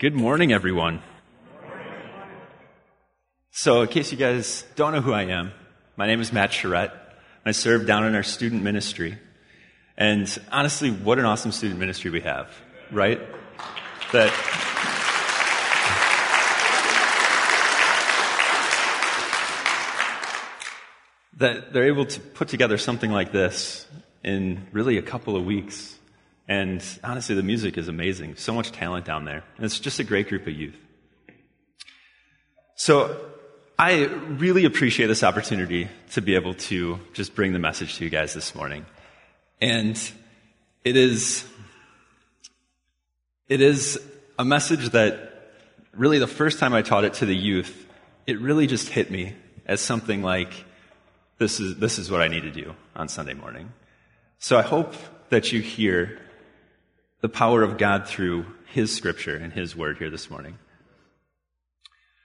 Good morning, everyone. So, in case you guys don't know who I am, my name is Matt Charette. I serve down in our student ministry. And honestly, what an awesome student ministry we have, right? That. That they're able to put together something like this in really a couple of weeks and honestly, the music is amazing. So much talent down there. And it's just a great group of youth. So I really appreciate this opportunity to be able to just bring the message to you guys this morning. And it is, it is a message that really the first time I taught it to the youth, it really just hit me as something like, this is, this is what I need to do on Sunday morning. So I hope that you hear the power of God through His scripture and His word here this morning.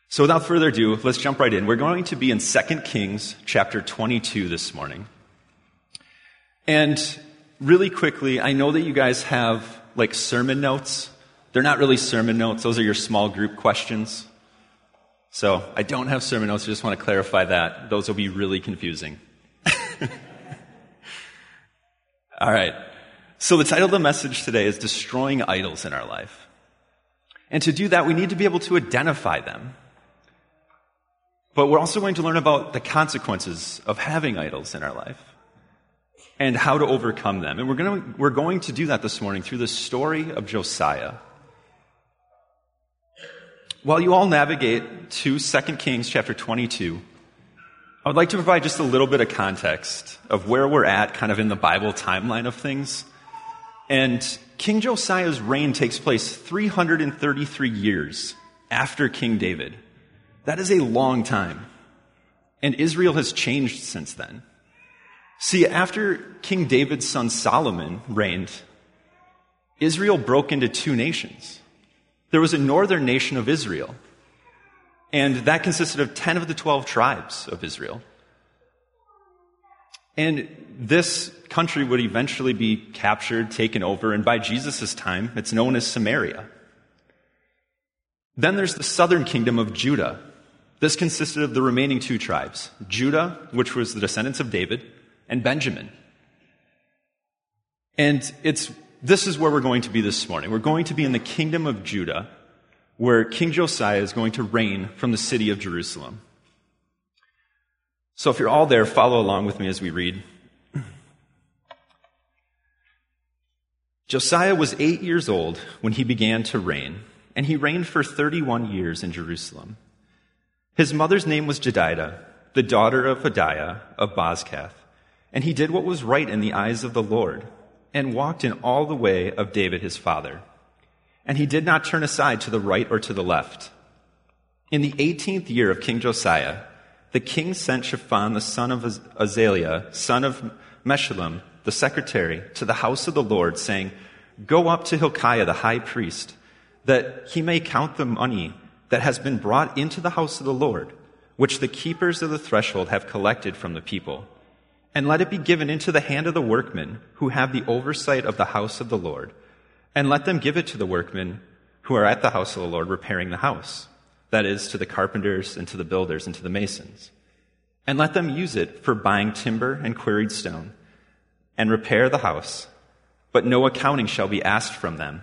So without further ado, let's jump right in. We're going to be in 2 Kings chapter 22 this morning. And really quickly, I know that you guys have like sermon notes. They're not really sermon notes. Those are your small group questions. So I don't have sermon notes. I just want to clarify that. Those will be really confusing. All right. So, the title of the message today is Destroying Idols in Our Life. And to do that, we need to be able to identify them. But we're also going to learn about the consequences of having idols in our life and how to overcome them. And we're going to, we're going to do that this morning through the story of Josiah. While you all navigate to 2 Kings chapter 22, I would like to provide just a little bit of context of where we're at kind of in the Bible timeline of things and King Josiah's reign takes place 333 years after King David. That is a long time. And Israel has changed since then. See, after King David's son Solomon reigned, Israel broke into two nations. There was a northern nation of Israel, and that consisted of 10 of the 12 tribes of Israel. And this country would eventually be captured, taken over, and by Jesus' time, it's known as Samaria. Then there's the southern kingdom of Judah. This consisted of the remaining two tribes Judah, which was the descendants of David, and Benjamin. And it's, this is where we're going to be this morning. We're going to be in the kingdom of Judah, where King Josiah is going to reign from the city of Jerusalem. So if you're all there, follow along with me as we read. Josiah was eight years old when he began to reign, and he reigned for 31 years in Jerusalem. His mother's name was Jedidah, the daughter of Adaiah of Bozkath, and he did what was right in the eyes of the Lord, and walked in all the way of David his father. And he did not turn aside to the right or to the left. In the 18th year of King Josiah, the king sent Shaphan the son of Azaliah, son of Meshullam, the secretary, to the house of the Lord, saying, Go up to Hilkiah the high priest, that he may count the money that has been brought into the house of the Lord, which the keepers of the threshold have collected from the people. And let it be given into the hand of the workmen who have the oversight of the house of the Lord, and let them give it to the workmen who are at the house of the Lord repairing the house that is, to the carpenters and to the builders and to the masons. And let them use it for buying timber and quarried stone, and repair the house. But no accounting shall be asked from them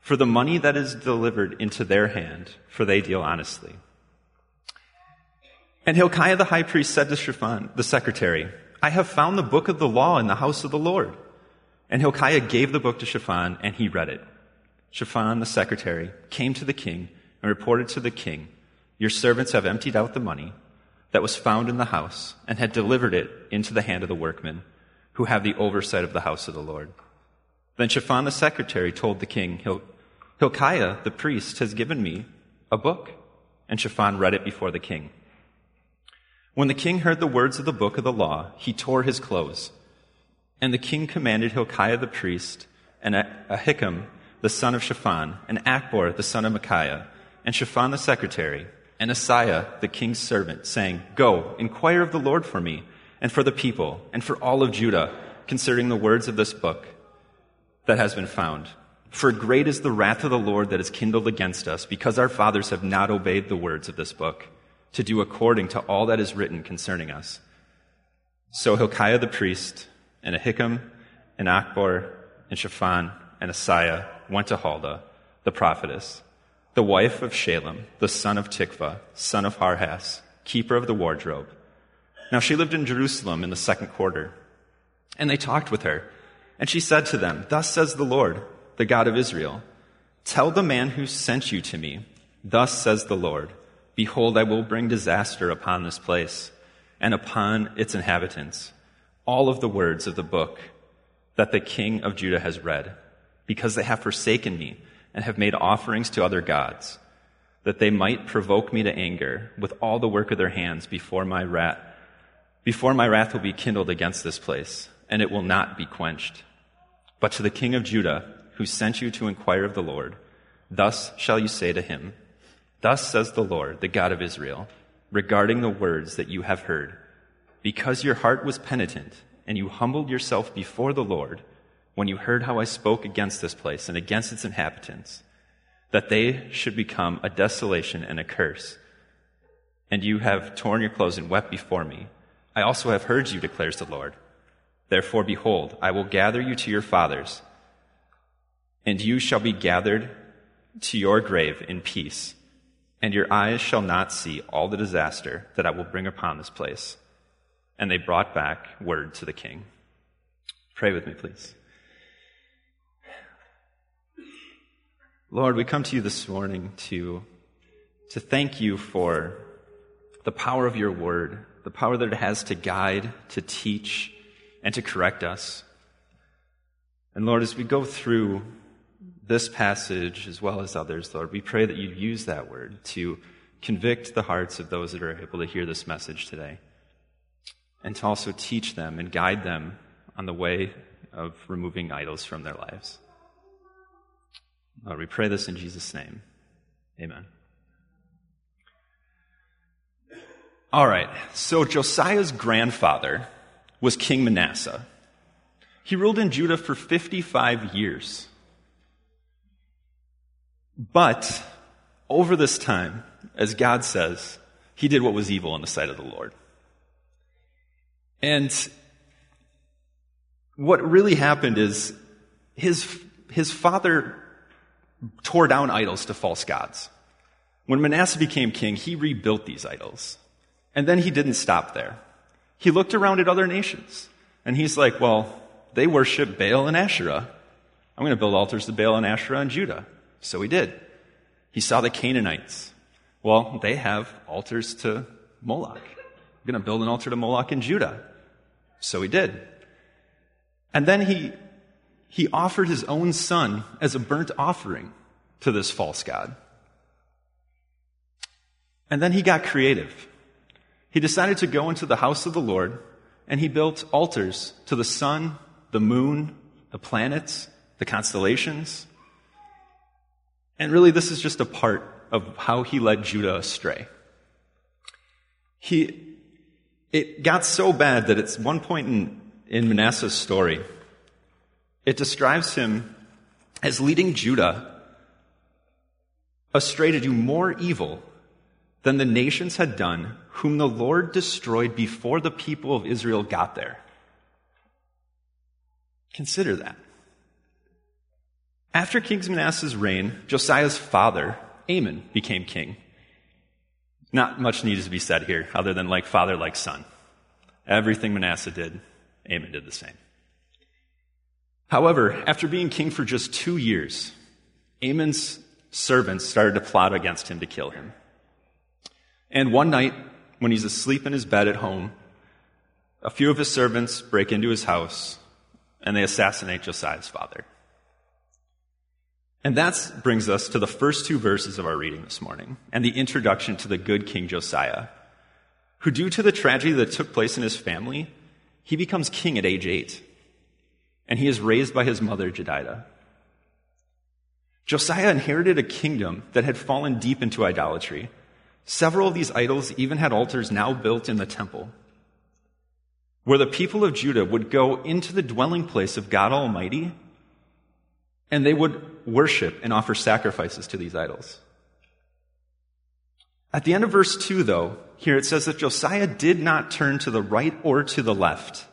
for the money that is delivered into their hand, for they deal honestly. And Hilkiah the high priest said to Shaphan, the secretary, I have found the book of the law in the house of the Lord. And Hilkiah gave the book to Shaphan, and he read it. Shaphan, the secretary, came to the king and reported to the king, Your servants have emptied out the money that was found in the house and had delivered it into the hand of the workmen who have the oversight of the house of the Lord. Then Shaphan the secretary told the king, Hil- Hilkiah the priest has given me a book. And Shaphan read it before the king. When the king heard the words of the book of the law, he tore his clothes. And the king commanded Hilkiah the priest and Ahikam the son of Shaphan and Achbor the son of Micaiah and Shaphan the secretary, and Asaiah the king's servant, saying, Go, inquire of the Lord for me, and for the people, and for all of Judah, concerning the words of this book that has been found. For great is the wrath of the Lord that is kindled against us, because our fathers have not obeyed the words of this book, to do according to all that is written concerning us. So Hilkiah the priest, and Ahikam, and Achbor, and Shaphan, and Asaiah went to Huldah, the prophetess, the wife of Shallum, the son of Tikvah, son of Harhas, keeper of the wardrobe. Now she lived in Jerusalem in the second quarter. And they talked with her. And she said to them, Thus says the Lord, the God of Israel, Tell the man who sent you to me, Thus says the Lord, Behold, I will bring disaster upon this place and upon its inhabitants. All of the words of the book that the king of Judah has read, because they have forsaken me and have made offerings to other gods, that they might provoke me to anger with all the work of their hands before my wrath, before my wrath will be kindled against this place, and it will not be quenched. But to the king of Judah, who sent you to inquire of the Lord, thus shall you say to him, Thus says the Lord, the God of Israel, regarding the words that you have heard, because your heart was penitent, and you humbled yourself before the Lord, when you heard how I spoke against this place and against its inhabitants, that they should become a desolation and a curse. And you have torn your clothes and wept before me. I also have heard you, declares the Lord. Therefore, behold, I will gather you to your fathers, and you shall be gathered to your grave in peace, and your eyes shall not see all the disaster that I will bring upon this place. And they brought back word to the king. Pray with me, please. Lord, we come to you this morning to, to thank you for the power of your word, the power that it has to guide, to teach, and to correct us. And Lord, as we go through this passage as well as others, Lord, we pray that you use that word to convict the hearts of those that are able to hear this message today, and to also teach them and guide them on the way of removing idols from their lives. Lord, we pray this in Jesus' name. Amen. All right, so Josiah's grandfather was King Manasseh. He ruled in Judah for 55 years. But over this time, as God says, he did what was evil in the sight of the Lord. And what really happened is his, his father tore down idols to false gods. When Manasseh became king, he rebuilt these idols. And then he didn't stop there. He looked around at other nations and he's like, well, they worship Baal and Asherah. I'm going to build altars to Baal and Asherah in Judah. So he did. He saw the Canaanites. Well, they have altars to Moloch. I'm going to build an altar to Moloch in Judah. So he did. And then he he offered his own son as a burnt offering to this false god. And then he got creative. He decided to go into the house of the Lord and he built altars to the sun, the moon, the planets, the constellations. And really, this is just a part of how he led Judah astray. He, it got so bad that at one point in, in Manasseh's story, it describes him as leading Judah astray to do more evil than the nations had done, whom the Lord destroyed before the people of Israel got there. Consider that. After King Manasseh's reign, Josiah's father, Amon, became king. Not much needs to be said here, other than like father, like son. Everything Manasseh did, Amon did the same. However, after being king for just two years, Amon's servants started to plot against him to kill him. And one night, when he's asleep in his bed at home, a few of his servants break into his house and they assassinate Josiah's father. And that brings us to the first two verses of our reading this morning and the introduction to the good King Josiah, who, due to the tragedy that took place in his family, he becomes king at age eight and he is raised by his mother, Jedidah. Josiah inherited a kingdom that had fallen deep into idolatry. Several of these idols even had altars now built in the temple, where the people of Judah would go into the dwelling place of God Almighty And they would worship and offer sacrifices to these idols. At the end of verse 2, though, here it says that Josiah did not turn to the right or to the left.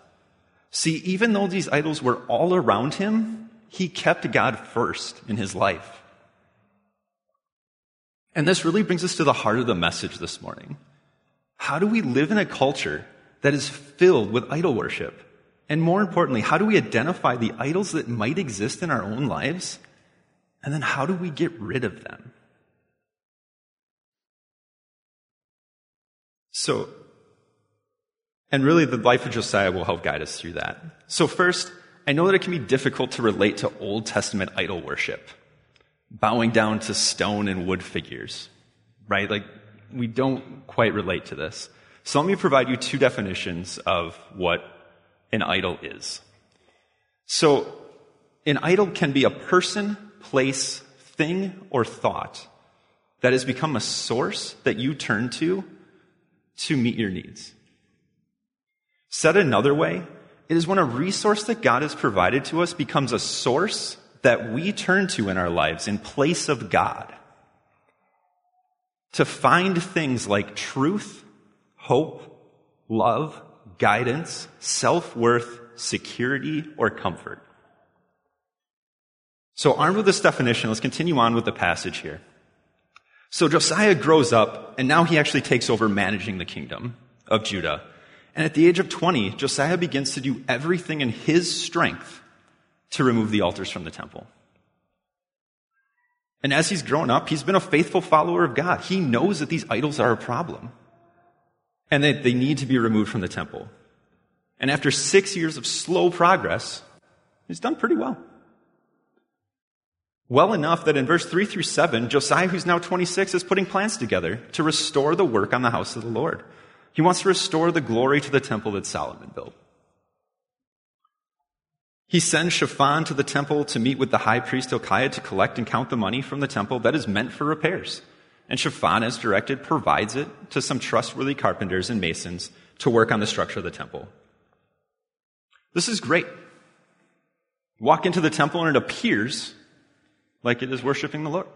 See, even though these idols were all around him, he kept God first in his life. And this really brings us to the heart of the message this morning. How do we live in a culture that is filled with idol worship? And more importantly, how do we identify the idols that might exist in our own lives? And then how do we get rid of them? So, and really the life of Josiah will help guide us through that. So first, I know that it can be difficult to relate to Old Testament idol worship, bowing down to stone and wood figures, right? Like, we don't quite relate to this. So let me provide you two definitions of what an idol is. So, an idol can be a person, place, thing, or thought that has become a source that you turn to to meet your needs. Said another way, it is when a resource that God has provided to us becomes a source that we turn to in our lives in place of God. To find things like truth, hope, love, guidance, self worth, security, or comfort. So, armed with this definition, let's continue on with the passage here. So, Josiah grows up, and now he actually takes over managing the kingdom of Judah. And at the age of 20, Josiah begins to do everything in his strength to remove the altars from the temple. And as he's grown up, he's been a faithful follower of God. He knows that these idols are a problem and that they need to be removed from the temple. And after six years of slow progress, he's done pretty well. Well enough that in verse 3 through 7, Josiah, who's now 26, is putting plans together to restore the work on the house of the Lord. He wants to restore the glory to the temple that Solomon built. He sends Shaphan to the temple to meet with the high priest Hilkiah to collect and count the money from the temple that is meant for repairs. And Shaphan, as directed, provides it to some trustworthy carpenters and masons to work on the structure of the temple. This is great. Walk into the temple and it appears like it is worshiping the Lord.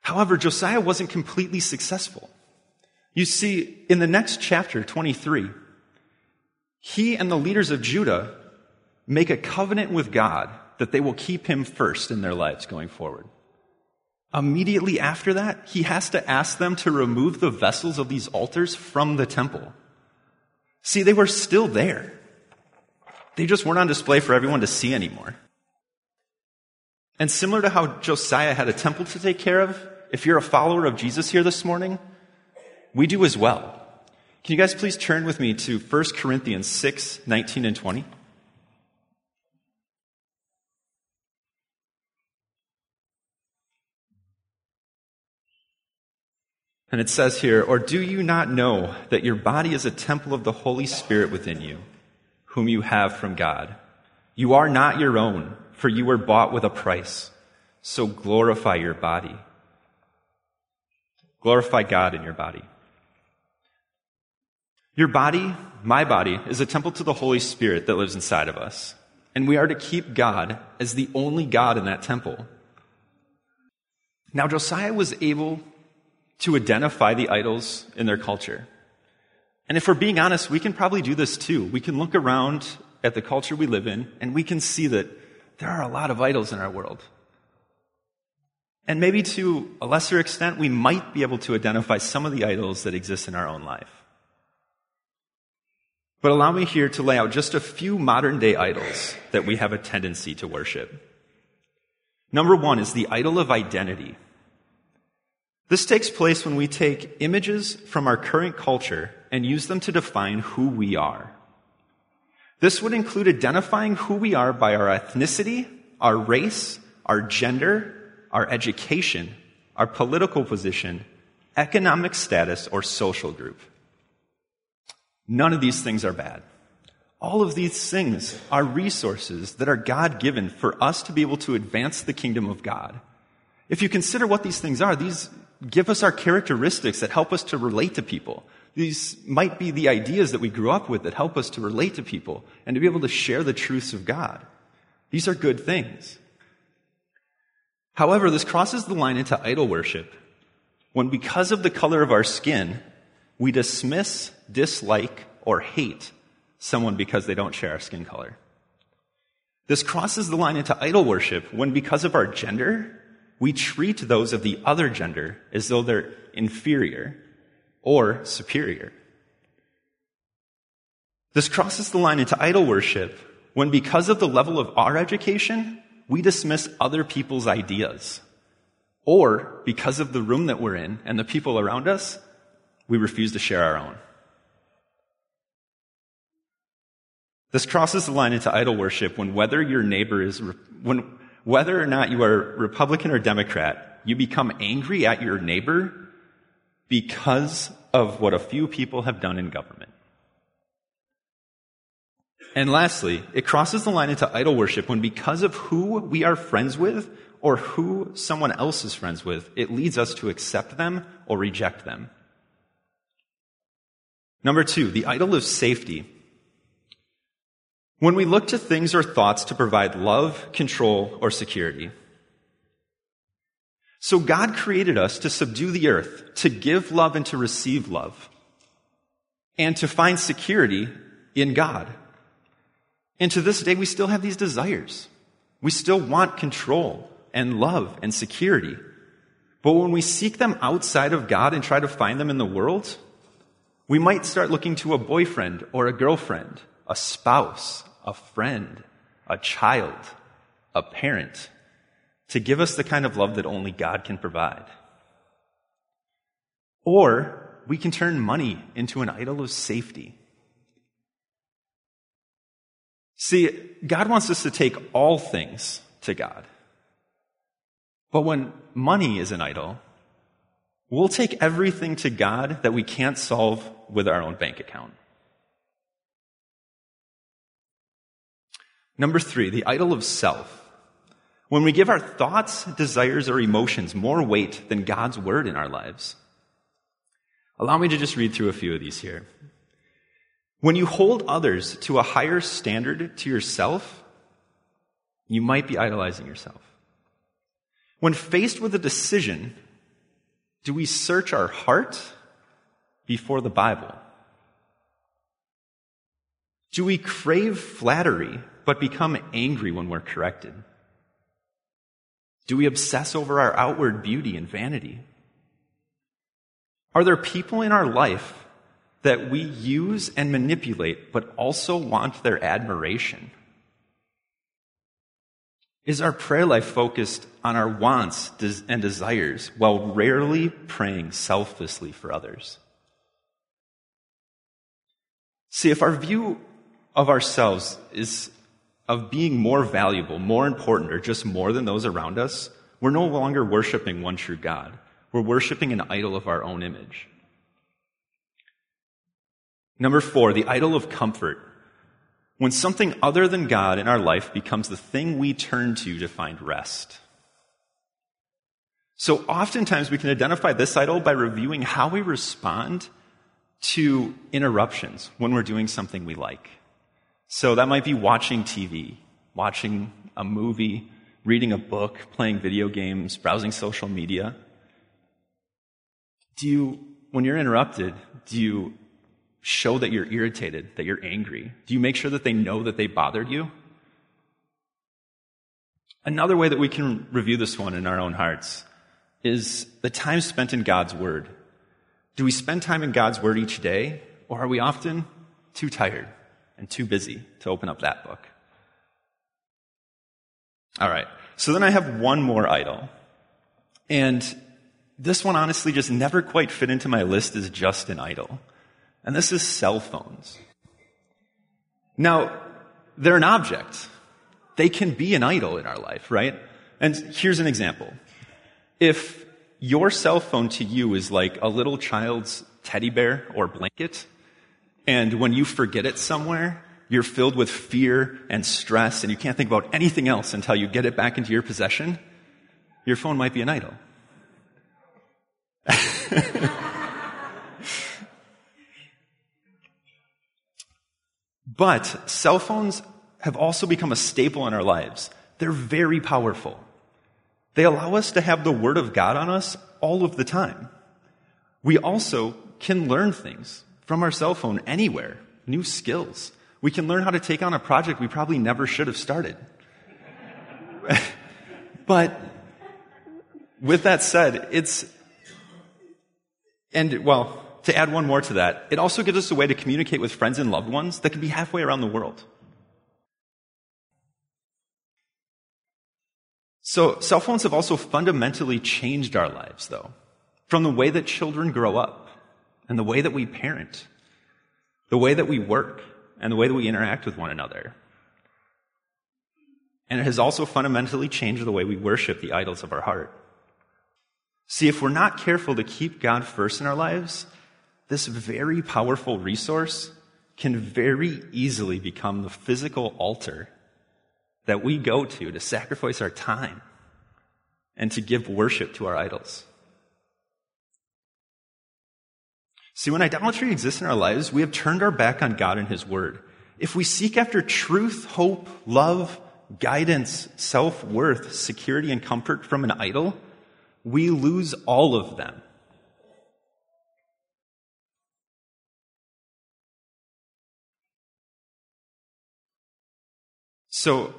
However, Josiah wasn't completely successful. You see, in the next chapter, 23, he and the leaders of Judah make a covenant with God that they will keep him first in their lives going forward. Immediately after that, he has to ask them to remove the vessels of these altars from the temple. See, they were still there. They just weren't on display for everyone to see anymore. And similar to how Josiah had a temple to take care of, if you're a follower of Jesus here this morning, we do as well. Can you guys please turn with me to 1 Corinthians 6, 19 and 20? And it says here, Or do you not know that your body is a temple of the Holy Spirit within you, whom you have from God? You are not your own, for you were bought with a price. So glorify your body. Glorify God in your body. Your body, my body, is a temple to the Holy Spirit that lives inside of us. And we are to keep God as the only God in that temple. Now, Josiah was able to identify the idols in their culture. And if we're being honest, we can probably do this too. We can look around at the culture we live in and we can see that there are a lot of idols in our world. And maybe to a lesser extent, we might be able to identify some of the idols that exist in our own life. But allow me here to lay out just a few modern day idols that we have a tendency to worship. Number one is the idol of identity. This takes place when we take images from our current culture and use them to define who we are. This would include identifying who we are by our ethnicity, our race, our gender, our education, our political position, economic status, or social group. None of these things are bad. All of these things are resources that are God given for us to be able to advance the kingdom of God. If you consider what these things are, these give us our characteristics that help us to relate to people. These might be the ideas that we grew up with that help us to relate to people and to be able to share the truths of God. These are good things. However, this crosses the line into idol worship when, because of the color of our skin, we dismiss, dislike, or hate someone because they don't share our skin color. This crosses the line into idol worship when, because of our gender, we treat those of the other gender as though they're inferior or superior. This crosses the line into idol worship when, because of the level of our education, we dismiss other people's ideas. Or, because of the room that we're in and the people around us, we refuse to share our own. This crosses the line into idol worship when whether your neighbor is, when whether or not you are Republican or Democrat, you become angry at your neighbor because of what a few people have done in government. And lastly, it crosses the line into idol worship when because of who we are friends with or who someone else is friends with, it leads us to accept them or reject them. Number two, the idol of safety. When we look to things or thoughts to provide love, control, or security. So God created us to subdue the earth, to give love and to receive love, and to find security in God. And to this day, we still have these desires. We still want control and love and security. But when we seek them outside of God and try to find them in the world, we might start looking to a boyfriend or a girlfriend, a spouse, a friend, a child, a parent, to give us the kind of love that only God can provide. Or we can turn money into an idol of safety. See, God wants us to take all things to God. But when money is an idol, we'll take everything to God that we can't solve with our own bank account. Number three, the idol of self. When we give our thoughts, desires, or emotions more weight than God's word in our lives. Allow me to just read through a few of these here. When you hold others to a higher standard to yourself, you might be idolizing yourself. When faced with a decision, do we search our heart before the Bible? Do we crave flattery but become angry when we're corrected? Do we obsess over our outward beauty and vanity? Are there people in our life that we use and manipulate, but also want their admiration? Is our prayer life focused on our wants and desires while rarely praying selflessly for others? See, if our view of ourselves is of being more valuable, more important, or just more than those around us, we're no longer worshiping one true God. We're worshiping an idol of our own image. Number four, the idol of comfort. When something other than God in our life becomes the thing we turn to to find rest. So oftentimes we can identify this idol by reviewing how we respond to interruptions when we're doing something we like. So that might be watching TV, watching a movie, reading a book, playing video games, browsing social media. Do you, when you're interrupted, do you show that you're irritated, that you're angry? Do you make sure that they know that they bothered you? Another way that we can review this one in our own hearts is the time spent in God's Word. Do we spend time in God's Word each day, or are we often too tired and too busy to open up that book? All right. So then I have one more idol. And this one honestly just never quite fit into my list as just an idol. And this is cell phones. Now, they're an object. They can be an idol in our life, right? And here's an example. If your cell phone to you is like a little child's teddy bear or blanket, and when you forget it somewhere, you're filled with fear and stress, and you can't think about anything else until you get it back into your possession, your phone might be an idol. But cell phones have also become a staple in our lives. They're very powerful. They allow us to have the Word of God on us all of the time. We also can learn things from our cell phone anywhere, new skills. We can learn how to take on a project we probably never should have started. but with that said, it's, and well, to add one more to that, it also gives us a way to communicate with friends and loved ones that can be halfway around the world. So, cell phones have also fundamentally changed our lives, though, from the way that children grow up and the way that we parent, the way that we work, and the way that we interact with one another. And it has also fundamentally changed the way we worship the idols of our heart. See, if we're not careful to keep God first in our lives, this very powerful resource can very easily become the physical altar that we go to to sacrifice our time and to give worship to our idols. See, when idolatry exists in our lives, we have turned our back on God and His Word. If we seek after truth, hope, love, guidance, self worth, security, and comfort from an idol, we lose all of them. So,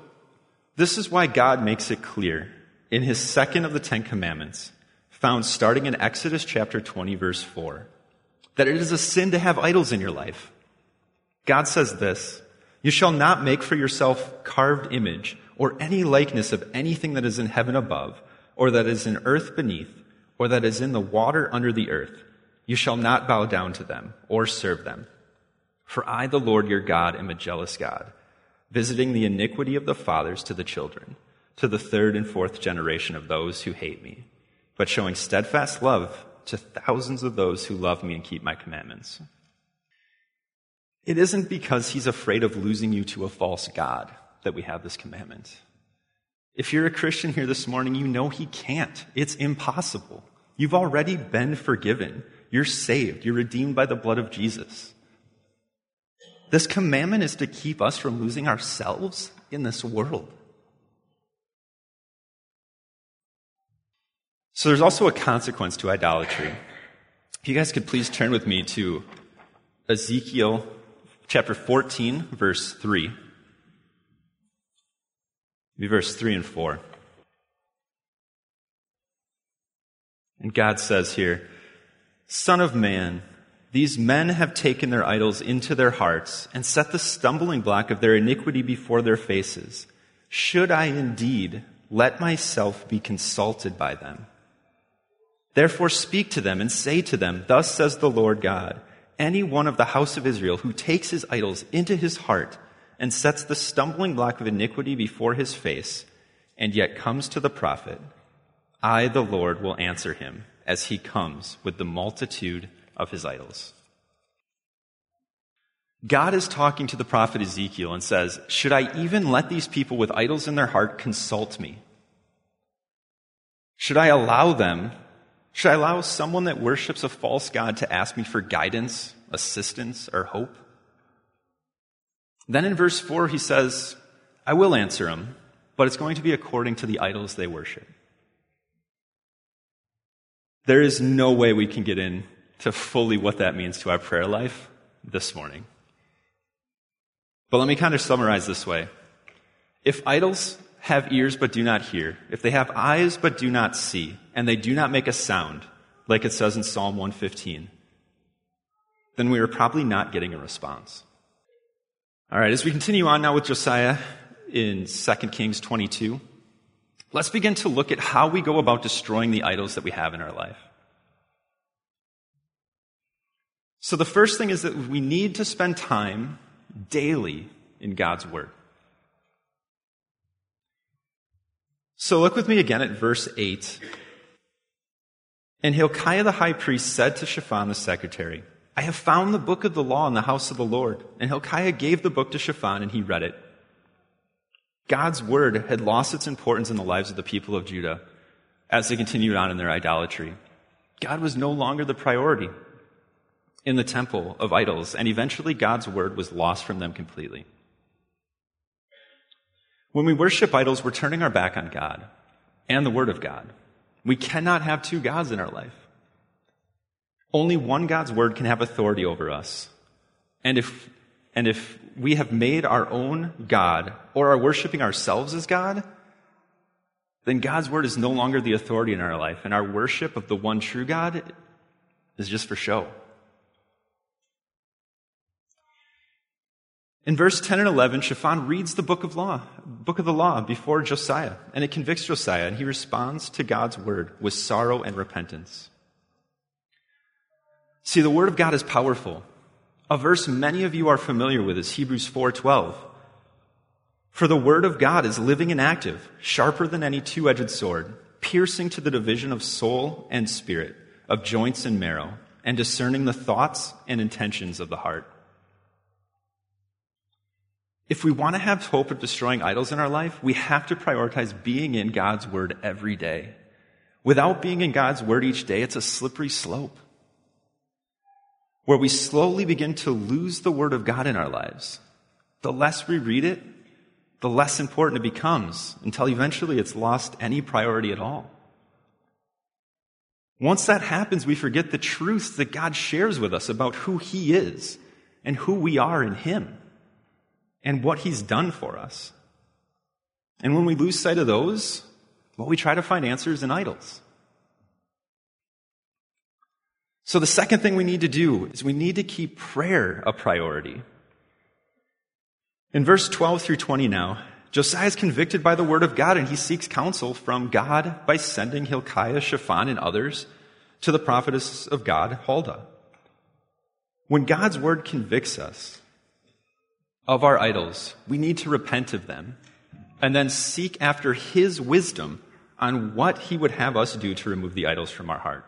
this is why God makes it clear in his second of the Ten Commandments, found starting in Exodus chapter 20, verse 4, that it is a sin to have idols in your life. God says this You shall not make for yourself carved image or any likeness of anything that is in heaven above, or that is in earth beneath, or that is in the water under the earth. You shall not bow down to them or serve them. For I, the Lord your God, am a jealous God visiting the iniquity of the fathers to the children, to the third and fourth generation of those who hate me, but showing steadfast love to thousands of those who love me and keep my commandments. It isn't because he's afraid of losing you to a false God that we have this commandment. If you're a Christian here this morning, you know he can't. It's impossible. You've already been forgiven. You're saved. You're redeemed by the blood of Jesus. This commandment is to keep us from losing ourselves in this world. So there's also a consequence to idolatry. If you guys could please turn with me to Ezekiel chapter 14, verse 3. Be verse 3 and 4. And God says here, Son of man, these men have taken their idols into their hearts and set the stumbling block of their iniquity before their faces. Should I indeed let myself be consulted by them? Therefore speak to them and say to them, Thus says the Lord God, any one of the house of Israel who takes his idols into his heart and sets the stumbling block of iniquity before his face, and yet comes to the prophet, I, the Lord, will answer him as he comes with the multitude of his idols. God is talking to the prophet Ezekiel and says, Should I even let these people with idols in their heart consult me? Should I allow them, should I allow someone that worships a false God to ask me for guidance, assistance, or hope? Then in verse 4, he says, I will answer them, but it's going to be according to the idols they worship. There is no way we can get in to fully what that means to our prayer life this morning. But let me kind of summarize this way. If idols have ears but do not hear, if they have eyes but do not see, and they do not make a sound, like it says in Psalm 115, then we are probably not getting a response. All right, as we continue on now with Josiah in 2 Kings 22, let's begin to look at how we go about destroying the idols that we have in our life. So the first thing is that we need to spend time daily in God's Word. So look with me again at verse 8. And Hilkiah the high priest said to Shaphan the secretary, I have found the book of the law in the house of the Lord. And Hilkiah gave the book to Shaphan and he read it. God's word had lost its importance in the lives of the people of Judah as they continued on in their idolatry. God was no longer the priority in the temple of idols, and eventually God's word was lost from them completely. When we worship idols, we're turning our back on God and the Word of God. We cannot have two gods in our life. Only one God's Word can have authority over us. And if, and if we have made our own God or are worshiping ourselves as God, then God's Word is no longer the authority in our life, and our worship of the one true God is just for show. In verse 10 and 11, Shaphan reads the book of law, book of the law before Josiah, and it convicts Josiah, and he responds to God's word with sorrow and repentance. See, the word of God is powerful. A verse many of you are familiar with is Hebrews 4:12. For the word of God is living and active, sharper than any two-edged sword, piercing to the division of soul and spirit, of joints and marrow, and discerning the thoughts and intentions of the heart. If we want to have hope of destroying idols in our life, we have to prioritize being in God's Word every day. Without being in God's Word each day, it's a slippery slope where we slowly begin to lose the Word of God in our lives. The less we read it, the less important it becomes until eventually it's lost any priority at all. Once that happens, we forget the truths that God shares with us about who He is and who we are in Him and what he's done for us. And when we lose sight of those, well, we try to find answers in idols. So the second thing we need to do is we need to keep prayer a priority. In verse 12 through 20 now, Josiah is convicted by the word of God and he seeks counsel from God by sending Hilkiah, Shaphan, and others to the prophetess of God, Huldah. When God's word convicts us, of our idols, we need to repent of them and then seek after His wisdom on what He would have us do to remove the idols from our heart.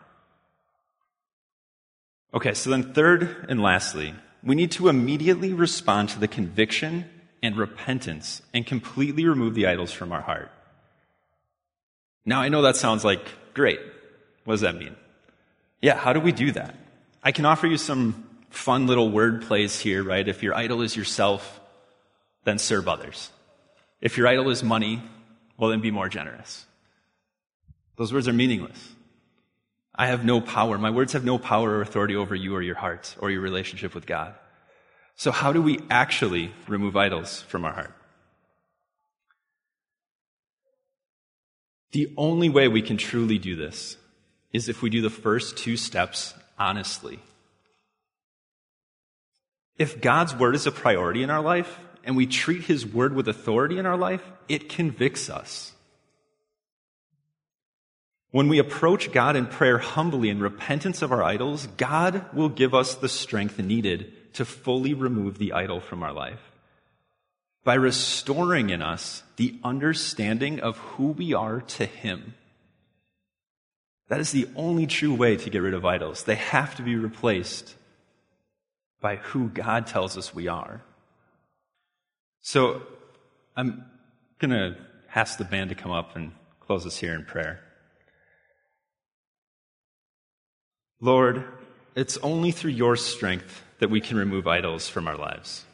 Okay, so then, third and lastly, we need to immediately respond to the conviction and repentance and completely remove the idols from our heart. Now, I know that sounds like great. What does that mean? Yeah, how do we do that? I can offer you some fun little word plays here, right? If your idol is yourself, then serve others. If your idol is money, well, then be more generous. Those words are meaningless. I have no power. My words have no power or authority over you or your heart or your relationship with God. So, how do we actually remove idols from our heart? The only way we can truly do this is if we do the first two steps honestly if God's word is a priority in our life and we treat his word with authority in our life, it convicts us. When we approach God in prayer humbly in repentance of our idols, God will give us the strength needed to fully remove the idol from our life. By restoring in us the understanding of who we are to Him. That is the only true way to get rid of idols. They have to be replaced by who God tells us we are. So I'm going to ask the band to come up and close us here in prayer. Lord, it's only through your strength that we can remove idols from our lives.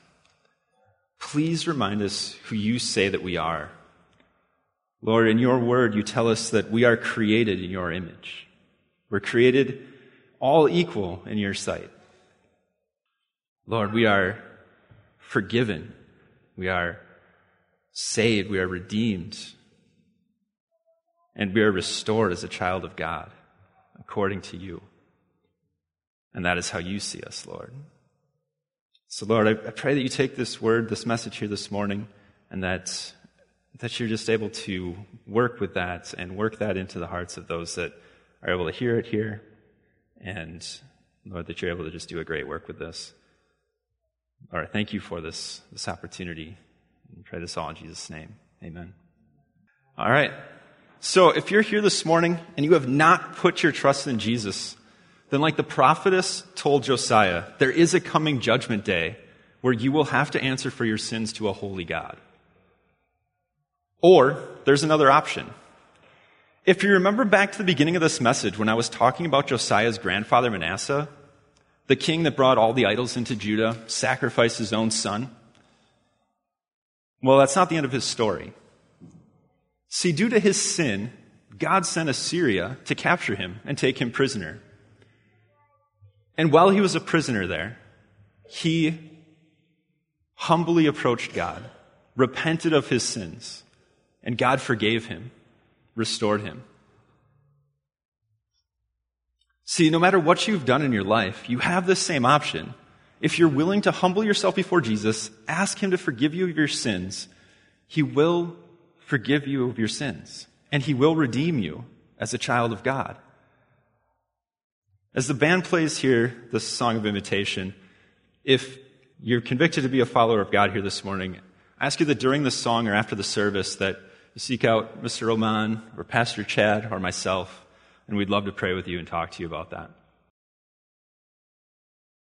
Please remind us who you say that we are. Lord, in your word, you tell us that we are created in your image. We're created all equal in your sight. Lord, we are forgiven. We are saved. We are redeemed. And we are restored as a child of God according to you. And that is how you see us, Lord. So, Lord, I, I pray that you take this word, this message here this morning, and that, that you're just able to work with that and work that into the hearts of those that are able to hear it here. And, Lord, that you're able to just do a great work with this. All right, thank you for this, this opportunity. And pray this all in Jesus' name. Amen. All right. So if you're here this morning and you have not put your trust in Jesus, then like the prophetess told Josiah, there is a coming judgment day where you will have to answer for your sins to a holy God. Or there's another option. If you remember back to the beginning of this message when I was talking about Josiah's grandfather Manasseh, the king that brought all the idols into Judah sacrificed his own son. Well, that's not the end of his story. See, due to his sin, God sent Assyria to capture him and take him prisoner. And while he was a prisoner there, he humbly approached God, repented of his sins, and God forgave him, restored him. See, no matter what you've done in your life, you have this same option. If you're willing to humble yourself before Jesus, ask Him to forgive you of your sins, He will forgive you of your sins, and He will redeem you as a child of God. As the band plays here the song of invitation, if you're convicted to be a follower of God here this morning, I ask you that during the song or after the service that you seek out Mr. Roman or Pastor Chad or myself and we'd love to pray with you and talk to you about that.